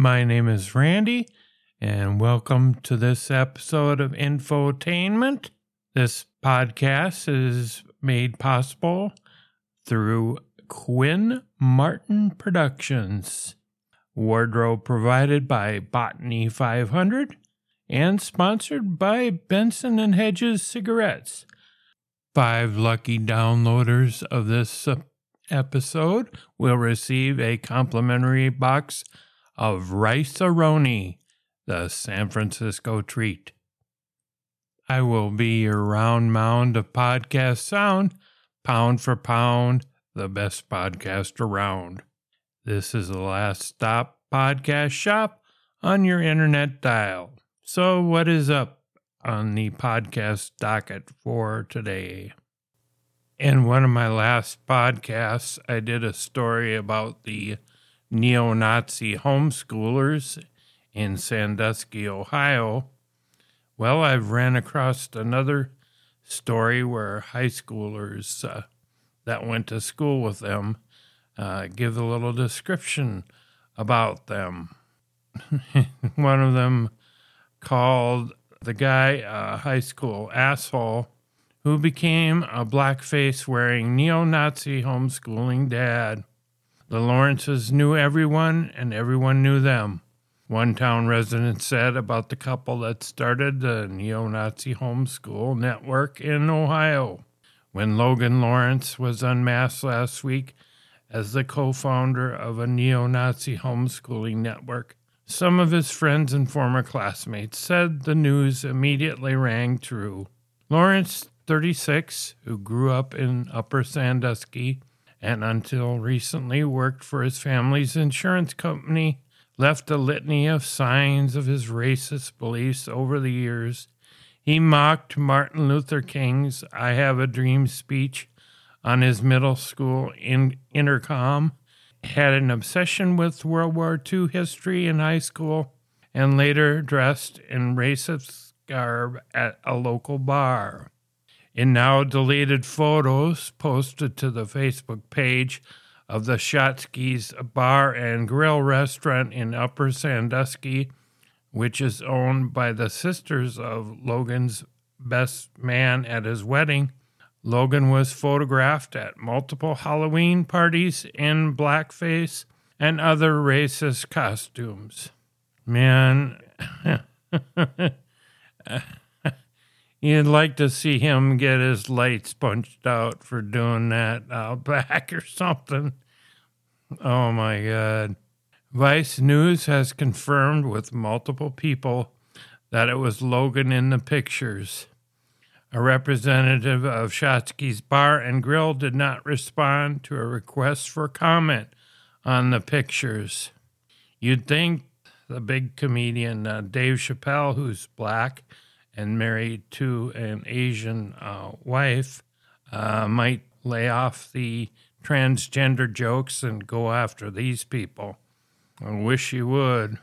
My name is Randy, and welcome to this episode of Infotainment. This podcast is made possible through Quinn Martin Productions, wardrobe provided by Botany 500, and sponsored by Benson and Hedges cigarettes. Five lucky downloaders of this episode will receive a complimentary box of Rice-A-Roni, the San Francisco treat. I will be your round mound of podcast sound, pound for pound, the best podcast around. This is the last stop podcast shop on your internet dial. So, what is up on the podcast docket for today? In one of my last podcasts, I did a story about the neo Nazi homeschoolers in Sandusky, Ohio. Well, I've ran across another story where high schoolers uh, that went to school with them uh, give a little description about them. One of them called the guy a high school asshole who became a blackface wearing neo Nazi homeschooling dad. The Lawrences knew everyone, and everyone knew them. One town resident said about the couple that started the neo Nazi homeschool network in Ohio. When Logan Lawrence was unmasked last week as the co founder of a neo Nazi homeschooling network, some of his friends and former classmates said the news immediately rang true. Lawrence, 36, who grew up in Upper Sandusky, and until recently worked for his family's insurance company, left a litany of signs of his racist beliefs over the years. He mocked Martin Luther King's I Have a Dream speech on his middle school in intercom, had an obsession with World War II history in high school, and later dressed in racist garb at a local bar. In now deleted photos posted to the Facebook page of the Shotsky's Bar and Grill restaurant in Upper Sandusky, which is owned by the sisters of Logan's best man at his wedding. Logan was photographed at multiple Halloween parties in blackface and other racist costumes. Man, You'd like to see him get his lights punched out for doing that out back or something. Oh my God. Vice News has confirmed with multiple people that it was Logan in the pictures. A representative of Shotsky's Bar and Grill did not respond to a request for comment on the pictures. You'd think the big comedian uh, Dave Chappelle, who's black, and married to an Asian uh, wife uh, might lay off the transgender jokes and go after these people. I wish you would.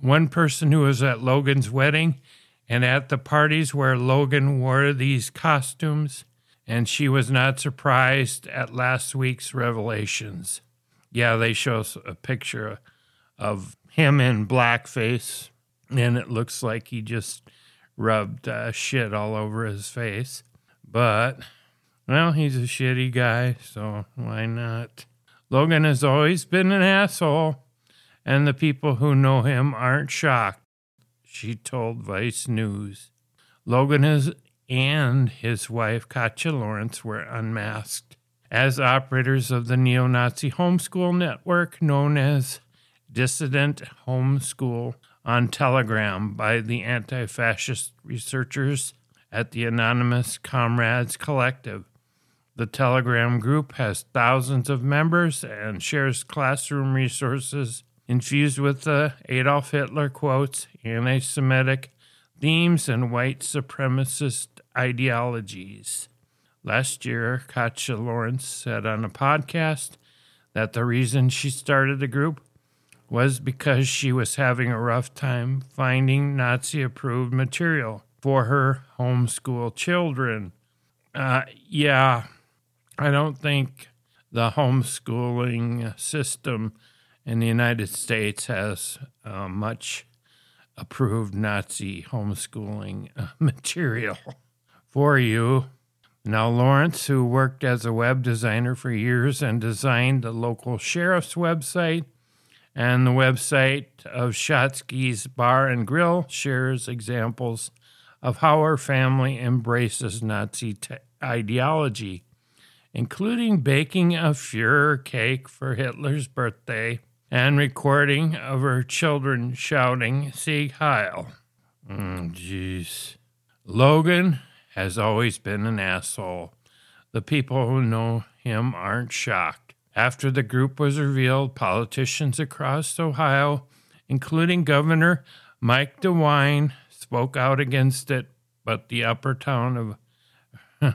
One person who was at Logan's wedding and at the parties where Logan wore these costumes, and she was not surprised at last week's revelations. Yeah, they show us a picture of him in blackface, and it looks like he just rubbed uh, shit all over his face. But, well, he's a shitty guy, so why not? Logan has always been an asshole, and the people who know him aren't shocked, she told Vice News. Logan is, and his wife, Katja Lawrence, were unmasked as operators of the neo Nazi homeschool network known as Dissident Homeschool on Telegram by the anti fascist researchers at the Anonymous Comrades Collective. The Telegram group has thousands of members and shares classroom resources infused with the Adolf Hitler quotes, anti Semitic themes, and white supremacist ideologies. Last year, Katja Lawrence said on a podcast that the reason she started the group was because she was having a rough time finding Nazi approved material for her homeschool children. Uh, yeah, I don't think the homeschooling system in the United States has uh, much approved Nazi homeschooling uh, material for you. Now, Lawrence, who worked as a web designer for years and designed the local sheriff's website and the website of Shotsky's Bar and Grill, shares examples of how her family embraces Nazi ideology, including baking a Fuhrer cake for Hitler's birthday and recording of her children shouting Sieg Heil. Mm, jeez. Logan has always been an asshole. The people who know him aren't shocked. After the group was revealed, politicians across Ohio, including Governor Mike DeWine, spoke out against it, but the upper town of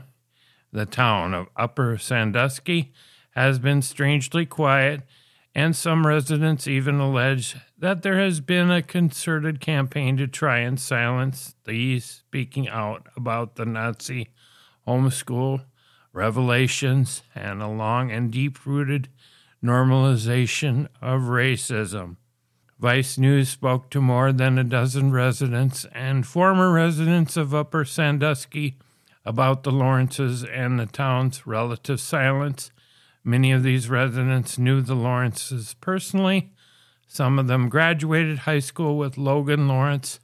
the town of Upper Sandusky has been strangely quiet and some residents even allege that there has been a concerted campaign to try and silence these speaking out about the Nazi homeschool revelations and a long and deep rooted normalization of racism. Vice News spoke to more than a dozen residents and former residents of Upper Sandusky about the Lawrences and the town's relative silence Many of these residents knew the Lawrences personally. Some of them graduated high school with Logan Lawrence.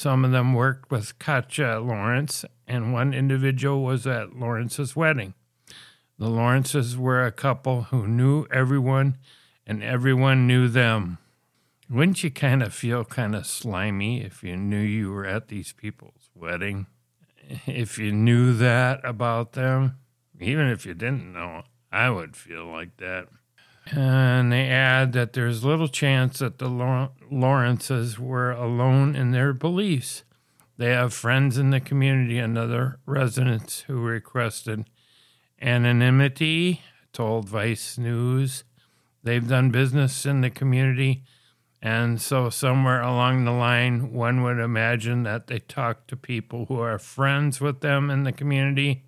Some of them worked with Katja Lawrence, and one individual was at Lawrence's wedding. The Lawrences were a couple who knew everyone, and everyone knew them. Wouldn't you kind of feel kind of slimy if you knew you were at these people's wedding? If you knew that about them, even if you didn't know I would feel like that. And they add that there's little chance that the Lawrences were alone in their beliefs. They have friends in the community and other residents who requested anonymity, told Vice News. They've done business in the community, and so somewhere along the line, one would imagine that they talk to people who are friends with them in the community,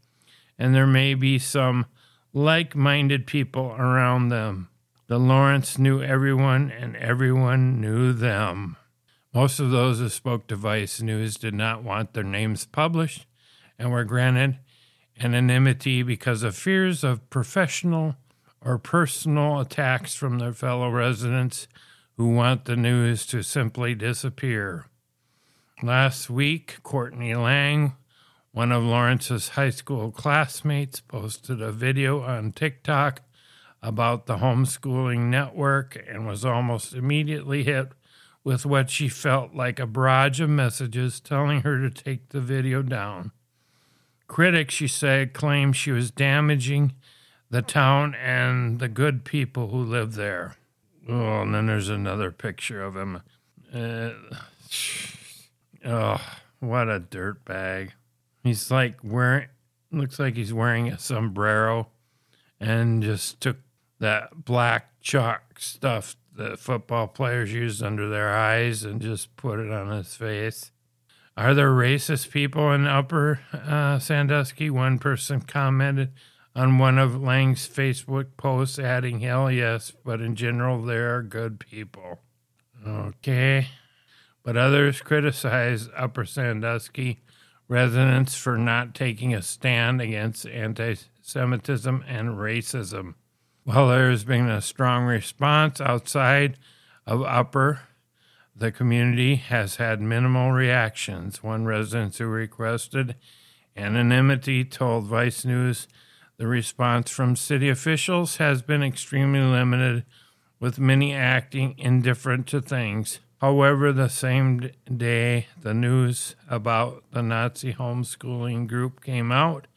and there may be some like minded people around them. The Lawrence knew everyone, and everyone knew them. Most of those who spoke to Vice News did not want their names published and were granted anonymity because of fears of professional or personal attacks from their fellow residents who want the news to simply disappear. Last week, Courtney Lang one of Lawrence's high school classmates posted a video on TikTok about the homeschooling network and was almost immediately hit with what she felt like a barrage of messages telling her to take the video down. Critics, she said, claimed she was damaging the town and the good people who live there. Oh, and then there's another picture of him. Uh, oh, what a dirtbag. He's like wearing, looks like he's wearing a sombrero and just took that black chalk stuff that football players use under their eyes and just put it on his face. Are there racist people in Upper uh, Sandusky? One person commented on one of Lang's Facebook posts, adding, Hell yes, but in general, there are good people. Okay. But others criticize Upper Sandusky residents for not taking a stand against anti Semitism and racism. While there has been a strong response outside of Upper, the community has had minimal reactions. One resident who requested anonymity told Vice News the response from city officials has been extremely limited, with many acting indifferent to things. However, the same day the news about the Nazi homeschooling group came out,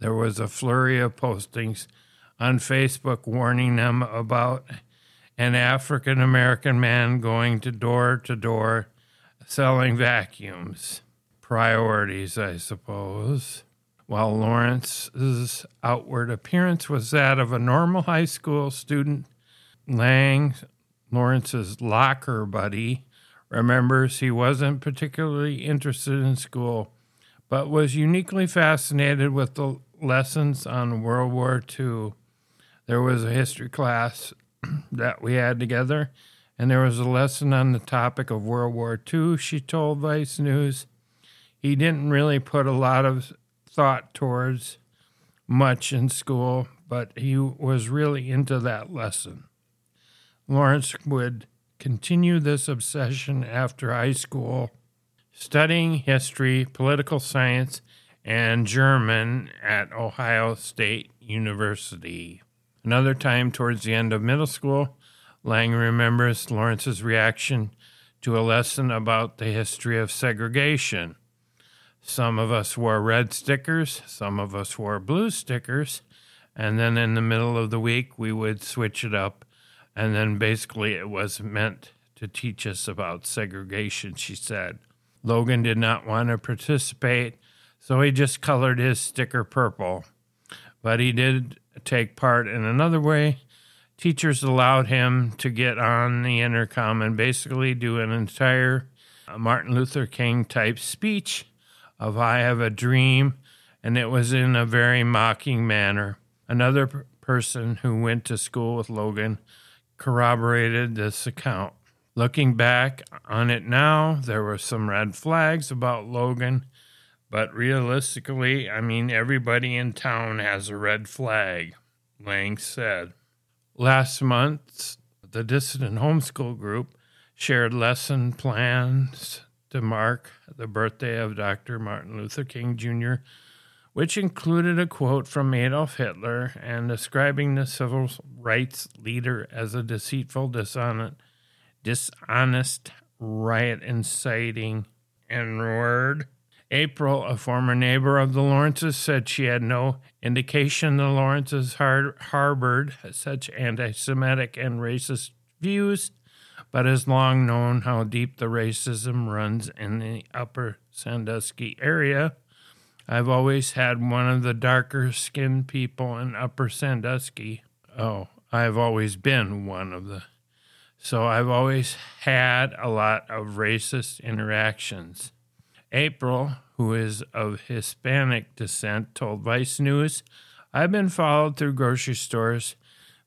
there was a flurry of postings on Facebook warning them about an African American man going to door to door selling vacuums. Priorities, I suppose. While Lawrence's outward appearance was that of a normal high school student, Lang Lawrence's locker buddy remembers he wasn't particularly interested in school, but was uniquely fascinated with the lessons on World War II. There was a history class that we had together, and there was a lesson on the topic of World War II, she told Vice News. He didn't really put a lot of thought towards much in school, but he was really into that lesson. Lawrence would continue this obsession after high school, studying history, political science, and German at Ohio State University. Another time towards the end of middle school, Lang remembers Lawrence's reaction to a lesson about the history of segregation. Some of us wore red stickers, some of us wore blue stickers, and then in the middle of the week we would switch it up. And then basically it was meant to teach us about segregation, she said. Logan did not want to participate, so he just colored his sticker purple. But he did take part in another way. Teachers allowed him to get on the intercom and basically do an entire uh, Martin Luther King type speech of I have a dream, and it was in a very mocking manner. Another person who went to school with Logan corroborated this account. Looking back on it now, there were some red flags about Logan, but realistically, I mean, everybody in town has a red flag, Lang said. Last month, the Dissident Homeschool Group shared lesson plans to mark the birthday of Dr. Martin Luther King Jr., which included a quote from Adolf Hitler and describing the civil rights leader as a deceitful, dishonest, dishonest riot inciting N word. April, a former neighbor of the Lawrences, said she had no indication the Lawrences har- harbored such anti Semitic and racist views, but has long known how deep the racism runs in the upper Sandusky area. I've always had one of the darker skinned people in upper Sandusky. Oh, I've always been one of the. So I've always had a lot of racist interactions. April, who is of Hispanic descent, told Vice News, I've been followed through grocery stores.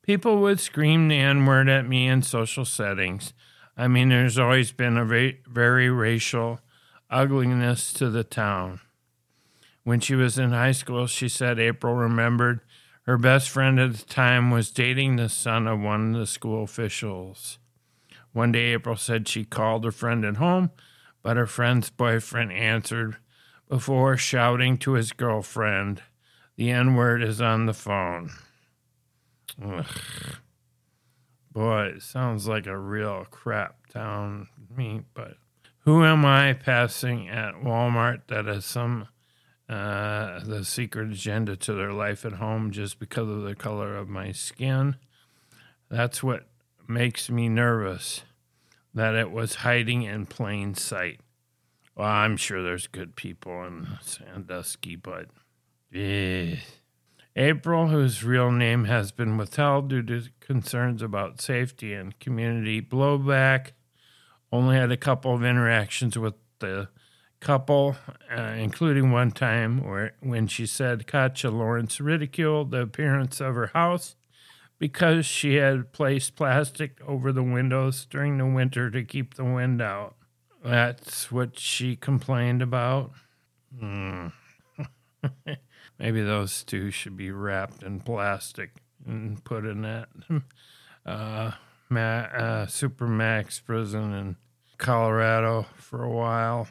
People would scream the N word at me in social settings. I mean, there's always been a very, very racial ugliness to the town. When she was in high school, she said April remembered her best friend at the time was dating the son of one of the school officials. One day, April said she called her friend at home, but her friend's boyfriend answered before shouting to his girlfriend, The N word is on the phone. Ugh. Boy, it sounds like a real crap town to me, but who am I passing at Walmart that has some uh, the secret agenda to their life at home just because of the color of my skin? That's what makes me nervous that it was hiding in plain sight. Well, I'm sure there's good people in Sandusky, but eh. April, whose real name has been withheld due to concerns about safety and community blowback, only had a couple of interactions with the couple, uh, including one time where when she said Katja Lawrence ridiculed the appearance of her house because she had placed plastic over the windows during the winter to keep the wind out. That's what she complained about. Hmm. Maybe those two should be wrapped in plastic and put in that uh, Ma- uh, Supermax prison in Colorado for a while.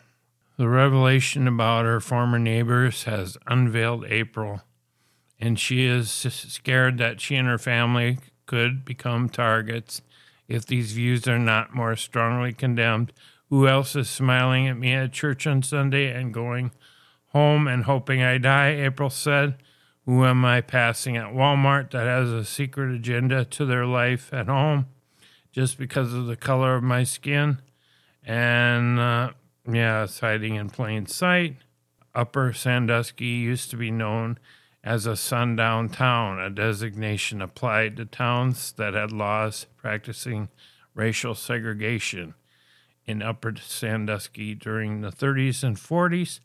The revelation about her former neighbors has unveiled April, and she is scared that she and her family could become targets if these views are not more strongly condemned. Who else is smiling at me at church on Sunday and going home and hoping I die? April said. Who am I passing at Walmart that has a secret agenda to their life at home just because of the color of my skin? And uh, yeah, it's hiding in plain sight. Upper Sandusky used to be known as a sundown town, a designation applied to towns that had laws practicing racial segregation. In Upper Sandusky during the 30s and 40s,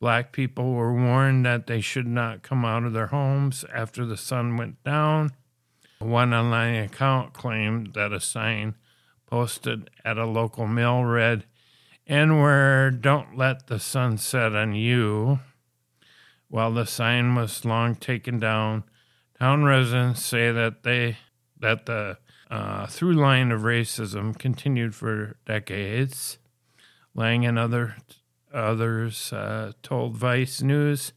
black people were warned that they should not come out of their homes after the sun went down. One online account claimed that a sign posted at a local mill read, N-word, don't let the sun set on you. While the sign was long taken down, town residents say that they that the uh, through line of racism continued for decades. Lang and other others uh, told Vice News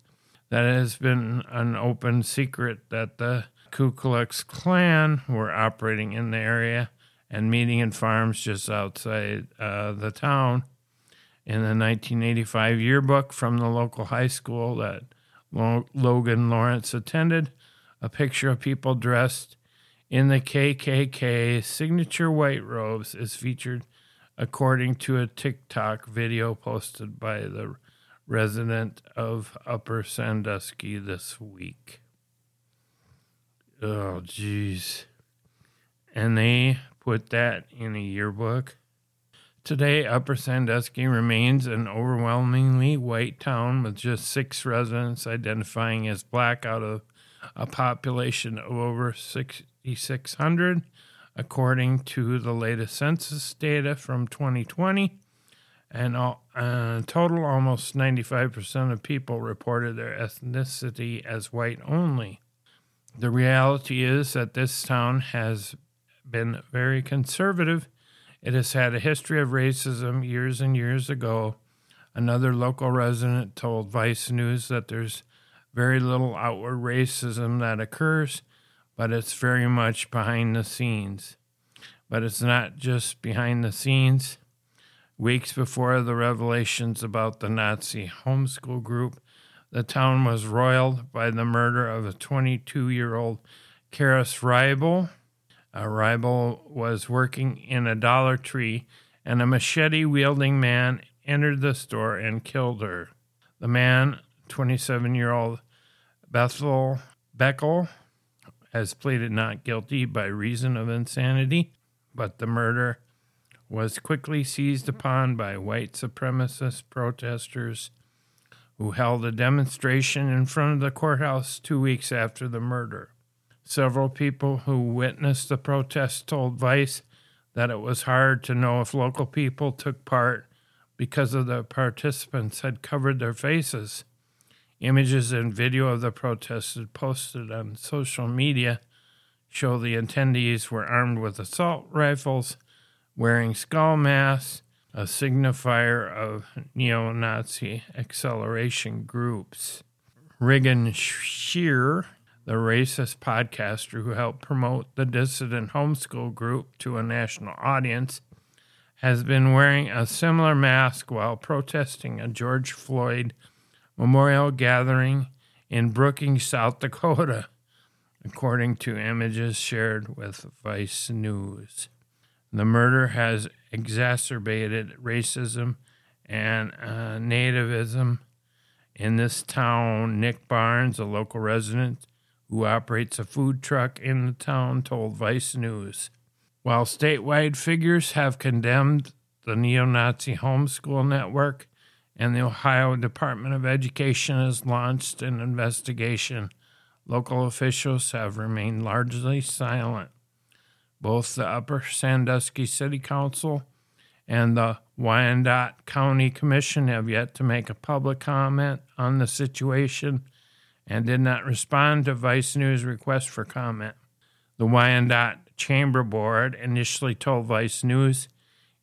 that it has been an open secret that the Ku Klux Klan were operating in the area and meeting in farms just outside uh, the town. In the 1985 yearbook from the local high school that Logan Lawrence attended, a picture of people dressed in the KKK signature white robes is featured according to a TikTok video posted by the resident of Upper Sandusky this week. Oh, jeez. And they put that in a yearbook. Today, Upper Sandusky remains an overwhelmingly white town with just six residents identifying as black out of a population of over 6,600, according to the latest census data from 2020. And all, uh, total, almost 95% of people reported their ethnicity as white only. The reality is that this town has been very conservative. It has had a history of racism years and years ago. Another local resident told Vice News that there's very little outward racism that occurs, but it's very much behind the scenes. But it's not just behind the scenes. Weeks before the revelations about the Nazi homeschool group, the town was roiled by the murder of a 22 year old Karis Reibel. A rival was working in a Dollar Tree, and a machete wielding man entered the store and killed her. The man 27 year old Bethel Beckel has pleaded not guilty by reason of insanity, but the murder was quickly seized upon by white supremacist protesters who held a demonstration in front of the courthouse two weeks after the murder. Several people who witnessed the protest told Vice that it was hard to know if local people took part because of the participants had covered their faces. Images and video of the protests posted on social media show the attendees were armed with assault rifles, wearing skull masks, a signifier of neo Nazi acceleration groups. Regan Shear, the racist podcaster who helped promote the dissident homeschool group to a national audience, has been wearing a similar mask while protesting a George Floyd memorial gathering in Brookings, South Dakota, according to images shared with Vice News. The murder has exacerbated racism and uh, nativism in this town. Nick Barnes, a local resident who operates a food truck in the town, told Vice News. While statewide figures have condemned the neo Nazi homeschool network, and the Ohio Department of Education has launched an investigation, local officials have remained largely silent. Both the Upper Sandusky City Council and the Wyandot County Commission have yet to make a public comment on the situation and did not respond to Vice News' request for comment. The Wyandot Chamber Board initially told Vice News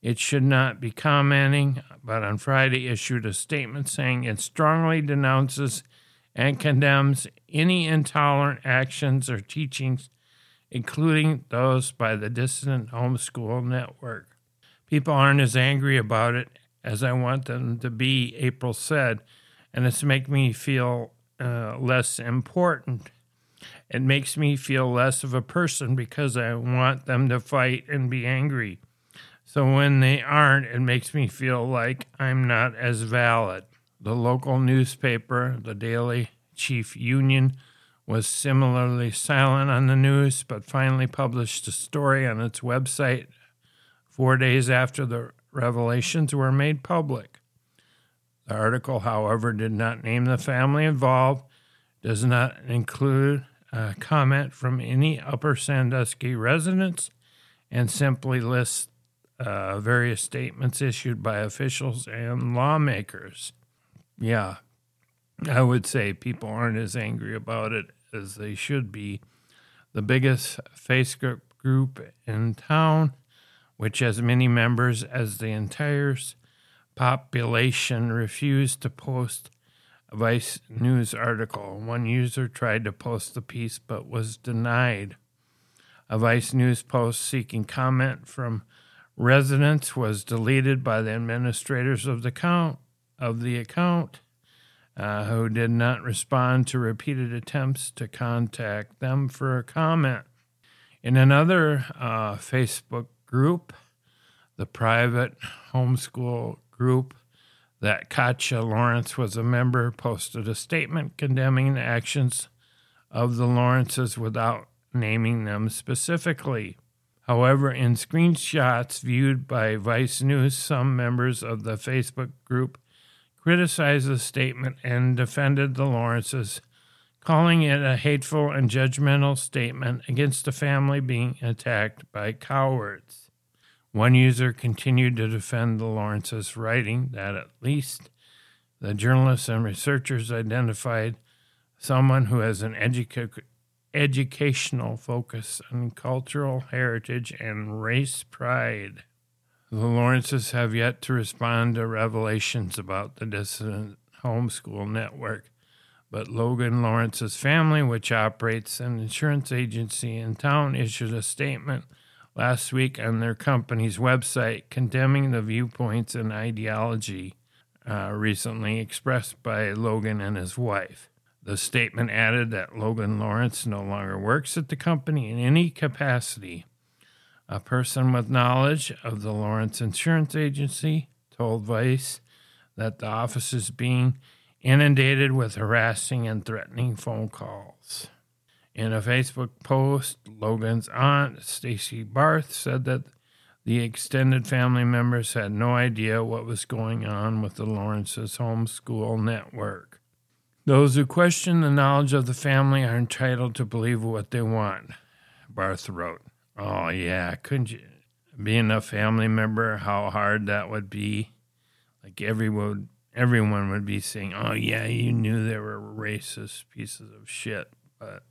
it should not be commenting, but on Friday issued a statement saying it strongly denounces and condemns any intolerant actions or teachings including those by the dissident homeschool network. People aren't as angry about it as I want them to be, April said, and it's making me feel uh, less important. It makes me feel less of a person because I want them to fight and be angry. So when they aren't, it makes me feel like I'm not as valid. The local newspaper, the Daily Chief Union, was similarly silent on the news, but finally published a story on its website four days after the revelations were made public. The article, however, did not name the family involved, does not include a comment from any Upper Sandusky residents and simply lists uh, various statements issued by officials and lawmakers. Yeah, I would say people aren't as angry about it as they should be. The biggest Facebook group in town, which has many members as the entire population, refused to post a Vice News article. One user tried to post the piece but was denied. A Vice News post seeking comment from residents was deleted by the administrators of the account of the account uh, who did not respond to repeated attempts to contact them for a comment. In another uh, Facebook group, the private homeschool group that Katja Lawrence was a member posted a statement condemning the actions of the Lawrences without naming them specifically. However, in screenshots viewed by Vice News, some members of the Facebook group criticized the statement and defended the Lawrences, calling it a hateful and judgmental statement against a family being attacked by cowards. One user continued to defend the Lawrences, writing that at least the journalists and researchers identified someone who has an educa- educational focus on cultural heritage and race pride. The Lawrences have yet to respond to revelations about the dissident homeschool network, but Logan Lawrence's family, which operates an insurance agency in town, issued a statement last week on their company's website condemning the viewpoints and ideology uh, recently expressed by Logan and his wife. The statement added that Logan Lawrence no longer works at the company in any capacity a person with knowledge of the Lawrence Insurance Agency told Vice that the office is being inundated with harassing and threatening phone calls. In a Facebook post, Logan's aunt, Stacy Barth, said that the extended family members had no idea what was going on with the Lawrence's homeschool network. Those who question the knowledge of the family are entitled to believe what they want, Barth wrote. Oh yeah, couldn't you? Being a family member, how hard that would be. Like everyone, everyone would be saying, "Oh yeah, you knew they were racist pieces of shit." But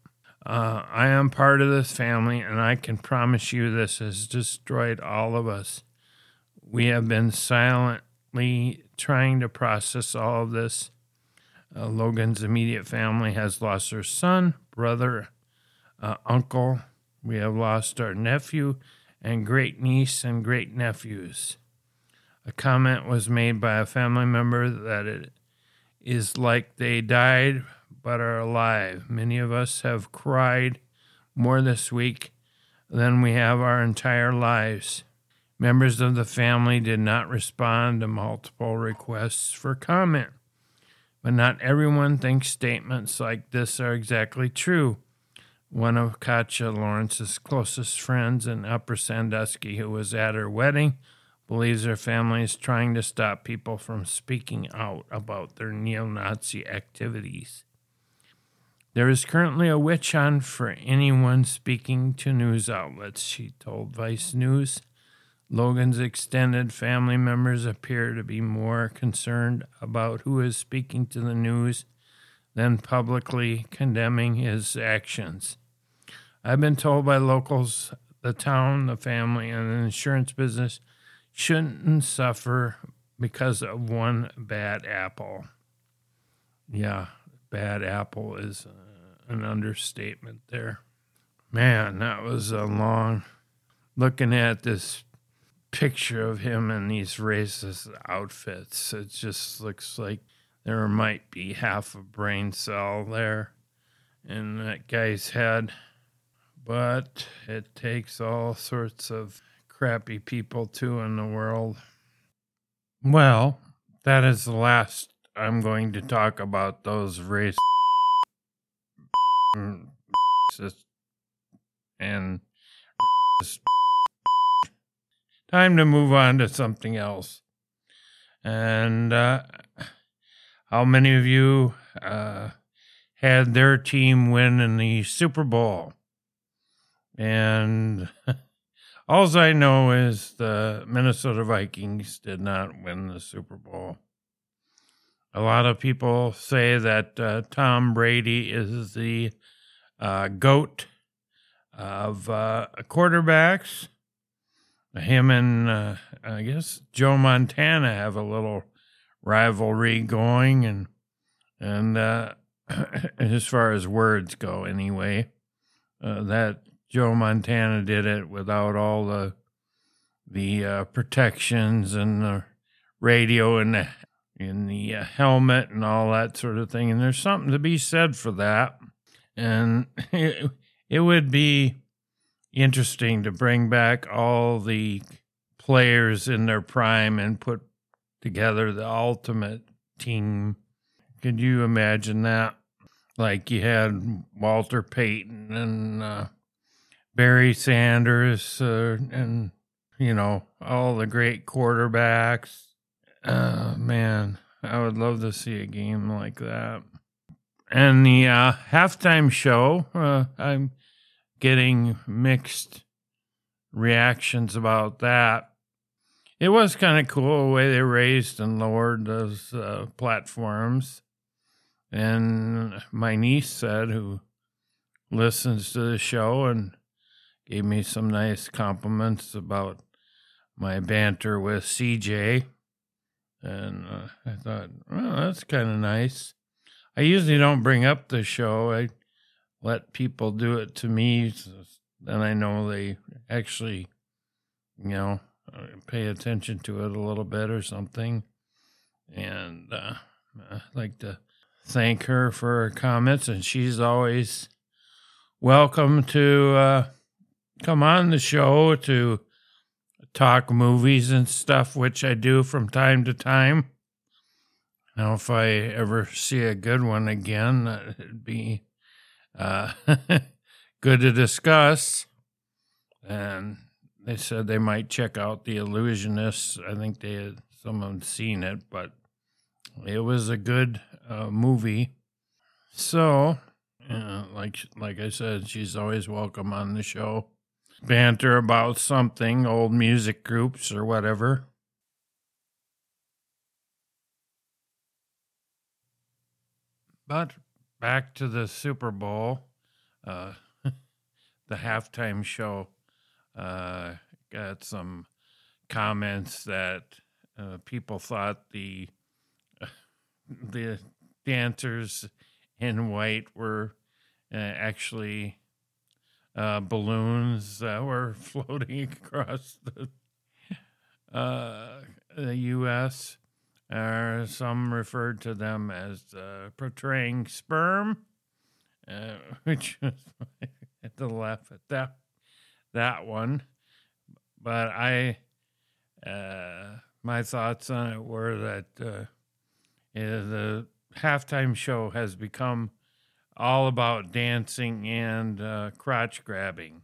uh, I am part of this family, and I can promise you, this has destroyed all of us. We have been silently trying to process all of this. Uh, Logan's immediate family has lost their son, brother, uh, uncle, we have lost our nephew and great niece and great nephews. A comment was made by a family member that it is like they died but are alive. Many of us have cried more this week than we have our entire lives. Members of the family did not respond to multiple requests for comment. But not everyone thinks statements like this are exactly true. One of Katja Lawrence's closest friends in Upper Sandusky, who was at her wedding, believes her family is trying to stop people from speaking out about their neo Nazi activities. There is currently a witch hunt for anyone speaking to news outlets, she told Vice News. Logan's extended family members appear to be more concerned about who is speaking to the news than publicly condemning his actions. I've been told by locals the town, the family, and the insurance business shouldn't suffer because of one bad apple. Yeah, bad apple is uh, an understatement there. Man, that was a long looking at this picture of him in these racist outfits. It just looks like there might be half a brain cell there in that guy's head. But it takes all sorts of crappy people too in the world. Well, that is the last I'm going to talk about those race and time to move on to something else. And uh, how many of you uh, had their team win in the Super Bowl. And all I know is the Minnesota Vikings did not win the Super Bowl. A lot of people say that uh, Tom Brady is the uh, GOAT of uh, quarterbacks. Him and uh, I guess Joe Montana have a little rivalry going, and and uh, as far as words go, anyway, uh, that Joe Montana did it without all the the protections and the radio and the in the uh, helmet and all that sort of thing. And there's something to be said for that. And it, it would be interesting to bring back all the players in their prime and put together the ultimate team. Could you imagine that? Like you had Walter Payton and uh, Barry Sanders uh, and, you know, all the great quarterbacks. Uh, man, I would love to see a game like that. And the uh, halftime show, uh, I'm getting mixed reactions about that. It was kind of cool the way they raised and lowered those uh, platforms. And my niece said, who listens to the show and gave me some nice compliments about my banter with CJ. And uh, I thought, well, that's kind of nice. I usually don't bring up the show. I let people do it to me. Then I know they actually, you know, uh, pay attention to it a little bit or something. And uh, I'd like to thank her for her comments. And she's always welcome to uh, come on the show to talk movies and stuff, which I do from time to time. Now, if I ever see a good one again, it'd be uh, good to discuss. And they said they might check out The Illusionists. I think they had someone seen it, but it was a good uh, movie. So, uh, like like I said, she's always welcome on the show. Banter about something, old music groups or whatever. But back to the Super Bowl, uh, the halftime show. Uh, got some comments that uh, people thought the the dancers in white were uh, actually uh, balloons that were floating across the uh, the U.S. Uh, some referred to them as uh, portraying sperm, uh, which was had to laugh at that that one. But I, uh, my thoughts on it were that the halftime show has become all about dancing and uh, crotch grabbing.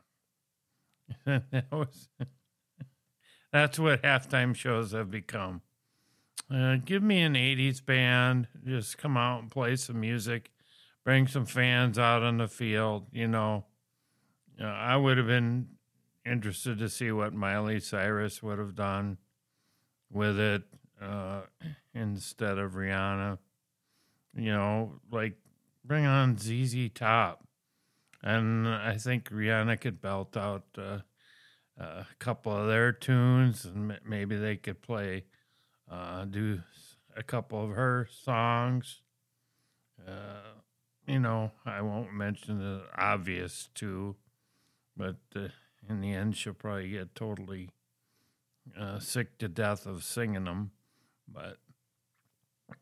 that was, that's what halftime shows have become. Uh, give me an 80s band. Just come out and play some music. Bring some fans out on the field. You know, uh, I would have been interested to see what Miley Cyrus would have done with it uh, instead of Rihanna. You know, like bring on ZZ Top. And I think Rihanna could belt out uh, a couple of their tunes and maybe they could play uh, do a couple of her songs. Uh, you know, I won't mention the obvious two, but uh, in the end, she'll probably get totally uh, sick to death of singing them. But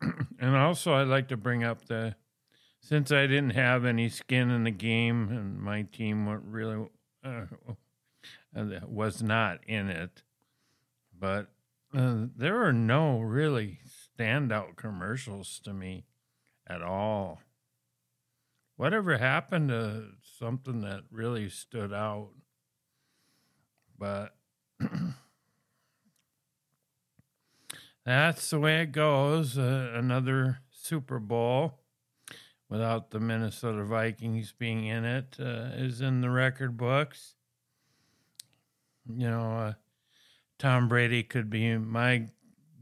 and also, I'd like to bring up the since I didn't have any skin in the game and my team really uh, was not in it, but uh, there are no really standout commercials to me at all. Whatever happened to something that really stood out? But that's the way it goes. Uh, another Super Bowl. Without the Minnesota Vikings being in it uh, is in the record books. You know, uh, Tom Brady could be my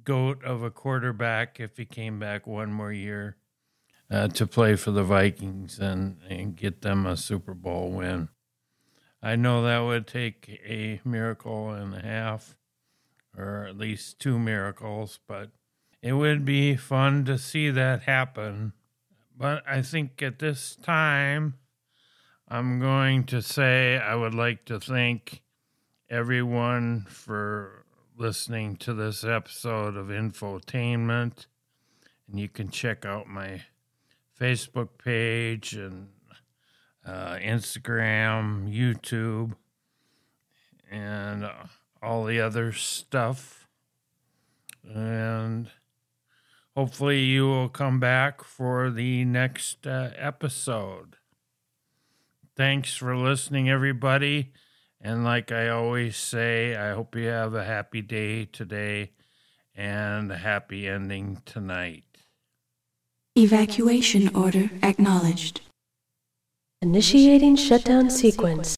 goat of a quarterback if he came back one more year uh, to play for the Vikings and, and get them a Super Bowl win. I know that would take a miracle and a half, or at least two miracles, but it would be fun to see that happen. But I think at this time, I'm going to say I would like to thank everyone for listening to this episode of Infotainment. And you can check out my Facebook page and uh, Instagram, YouTube, and all the other stuff. And hopefully, you will come back for the next uh, episode. Thanks for listening, everybody. And like I always say, I hope you have a happy day today and a happy ending tonight. Evacuation order acknowledged. Initiating shutdown sequence.